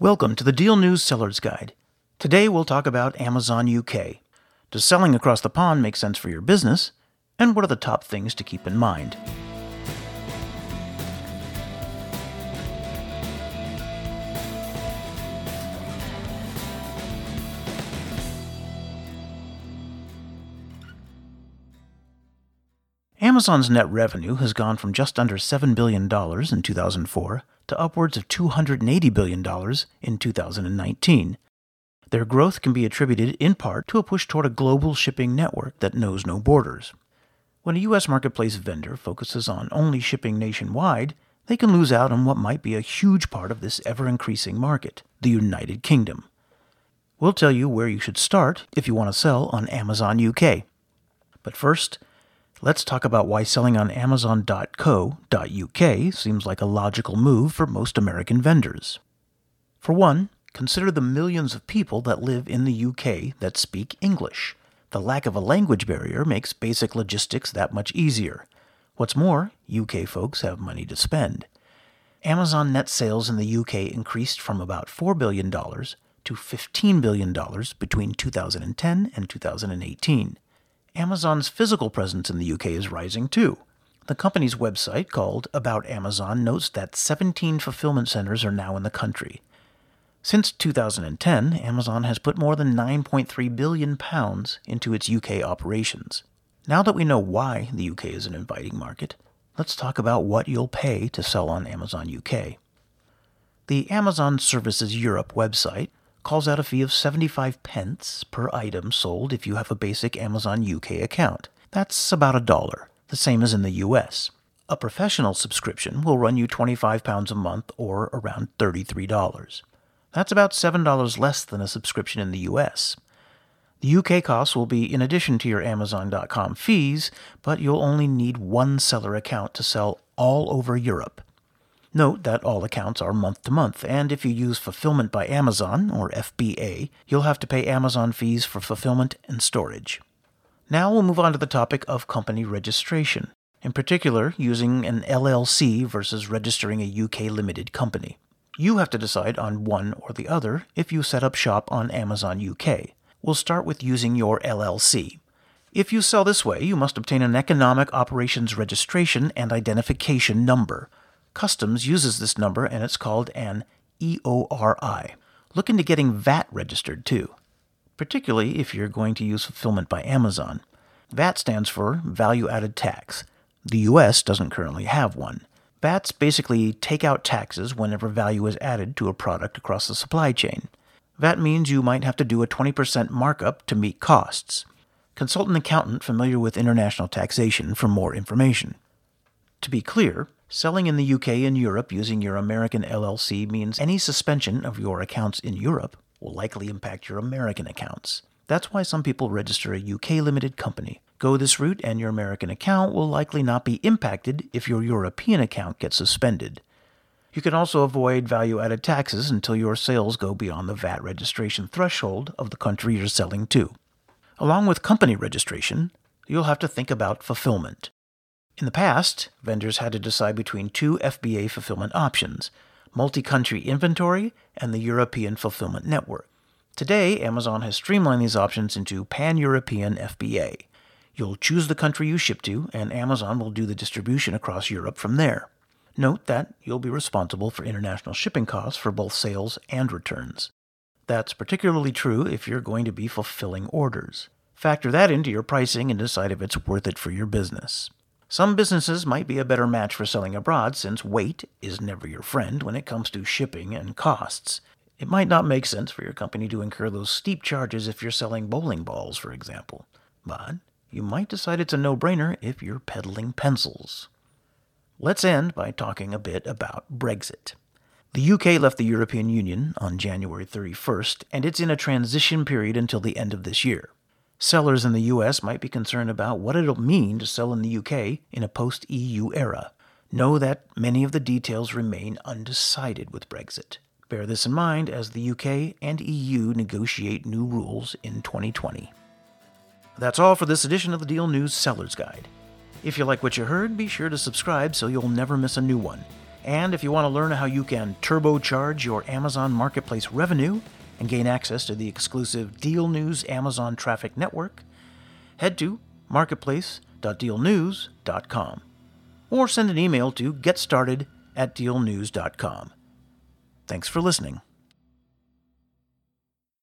Welcome to the Deal News Seller's Guide. Today we'll talk about Amazon UK. Does selling across the pond make sense for your business? And what are the top things to keep in mind? Amazon's net revenue has gone from just under $7 billion in 2004 to upwards of $280 billion in 2019. Their growth can be attributed in part to a push toward a global shipping network that knows no borders. When a U.S. marketplace vendor focuses on only shipping nationwide, they can lose out on what might be a huge part of this ever increasing market, the United Kingdom. We'll tell you where you should start if you want to sell on Amazon UK. But first, Let's talk about why selling on Amazon.co.uk seems like a logical move for most American vendors. For one, consider the millions of people that live in the UK that speak English. The lack of a language barrier makes basic logistics that much easier. What's more, UK folks have money to spend. Amazon net sales in the UK increased from about $4 billion to $15 billion between 2010 and 2018. Amazon's physical presence in the UK is rising too. The company's website, called About Amazon, notes that 17 fulfillment centers are now in the country. Since 2010, Amazon has put more than 9.3 billion pounds into its UK operations. Now that we know why the UK is an inviting market, let's talk about what you'll pay to sell on Amazon UK. The Amazon Services Europe website calls out a fee of 75 pence per item sold if you have a basic Amazon UK account. That's about a dollar, the same as in the US. A professional subscription will run you £25 a month or around $33. That's about $7 less than a subscription in the US. The UK costs will be in addition to your Amazon.com fees, but you'll only need one seller account to sell all over Europe. Note that all accounts are month to month, and if you use Fulfillment by Amazon, or FBA, you'll have to pay Amazon fees for fulfillment and storage. Now we'll move on to the topic of company registration, in particular, using an LLC versus registering a UK limited company. You have to decide on one or the other if you set up shop on Amazon UK. We'll start with using your LLC. If you sell this way, you must obtain an Economic Operators Registration and Identification Number. Customs uses this number and it's called an EORI. Look into getting VAT registered too, particularly if you're going to use fulfillment by Amazon. VAT stands for Value Added Tax. The US doesn't currently have one. VATs basically take out taxes whenever value is added to a product across the supply chain. VAT means you might have to do a 20% markup to meet costs. Consult an accountant familiar with international taxation for more information. To be clear, Selling in the UK and Europe using your American LLC means any suspension of your accounts in Europe will likely impact your American accounts. That's why some people register a UK limited company. Go this route, and your American account will likely not be impacted if your European account gets suspended. You can also avoid value added taxes until your sales go beyond the VAT registration threshold of the country you're selling to. Along with company registration, you'll have to think about fulfillment. In the past, vendors had to decide between two FBA fulfillment options multi country inventory and the European Fulfillment Network. Today, Amazon has streamlined these options into pan European FBA. You'll choose the country you ship to, and Amazon will do the distribution across Europe from there. Note that you'll be responsible for international shipping costs for both sales and returns. That's particularly true if you're going to be fulfilling orders. Factor that into your pricing and decide if it's worth it for your business. Some businesses might be a better match for selling abroad since weight is never your friend when it comes to shipping and costs. It might not make sense for your company to incur those steep charges if you're selling bowling balls, for example, but you might decide it's a no brainer if you're peddling pencils. Let's end by talking a bit about Brexit. The UK left the European Union on January 31st, and it's in a transition period until the end of this year. Sellers in the US might be concerned about what it'll mean to sell in the UK in a post EU era. Know that many of the details remain undecided with Brexit. Bear this in mind as the UK and EU negotiate new rules in 2020. That's all for this edition of the Deal News Seller's Guide. If you like what you heard, be sure to subscribe so you'll never miss a new one. And if you want to learn how you can turbocharge your Amazon Marketplace revenue and gain access to the exclusive Deal News Amazon Traffic Network, head to marketplace.dealnews.com or send an email to getstarted at dealnews.com. Thanks for listening.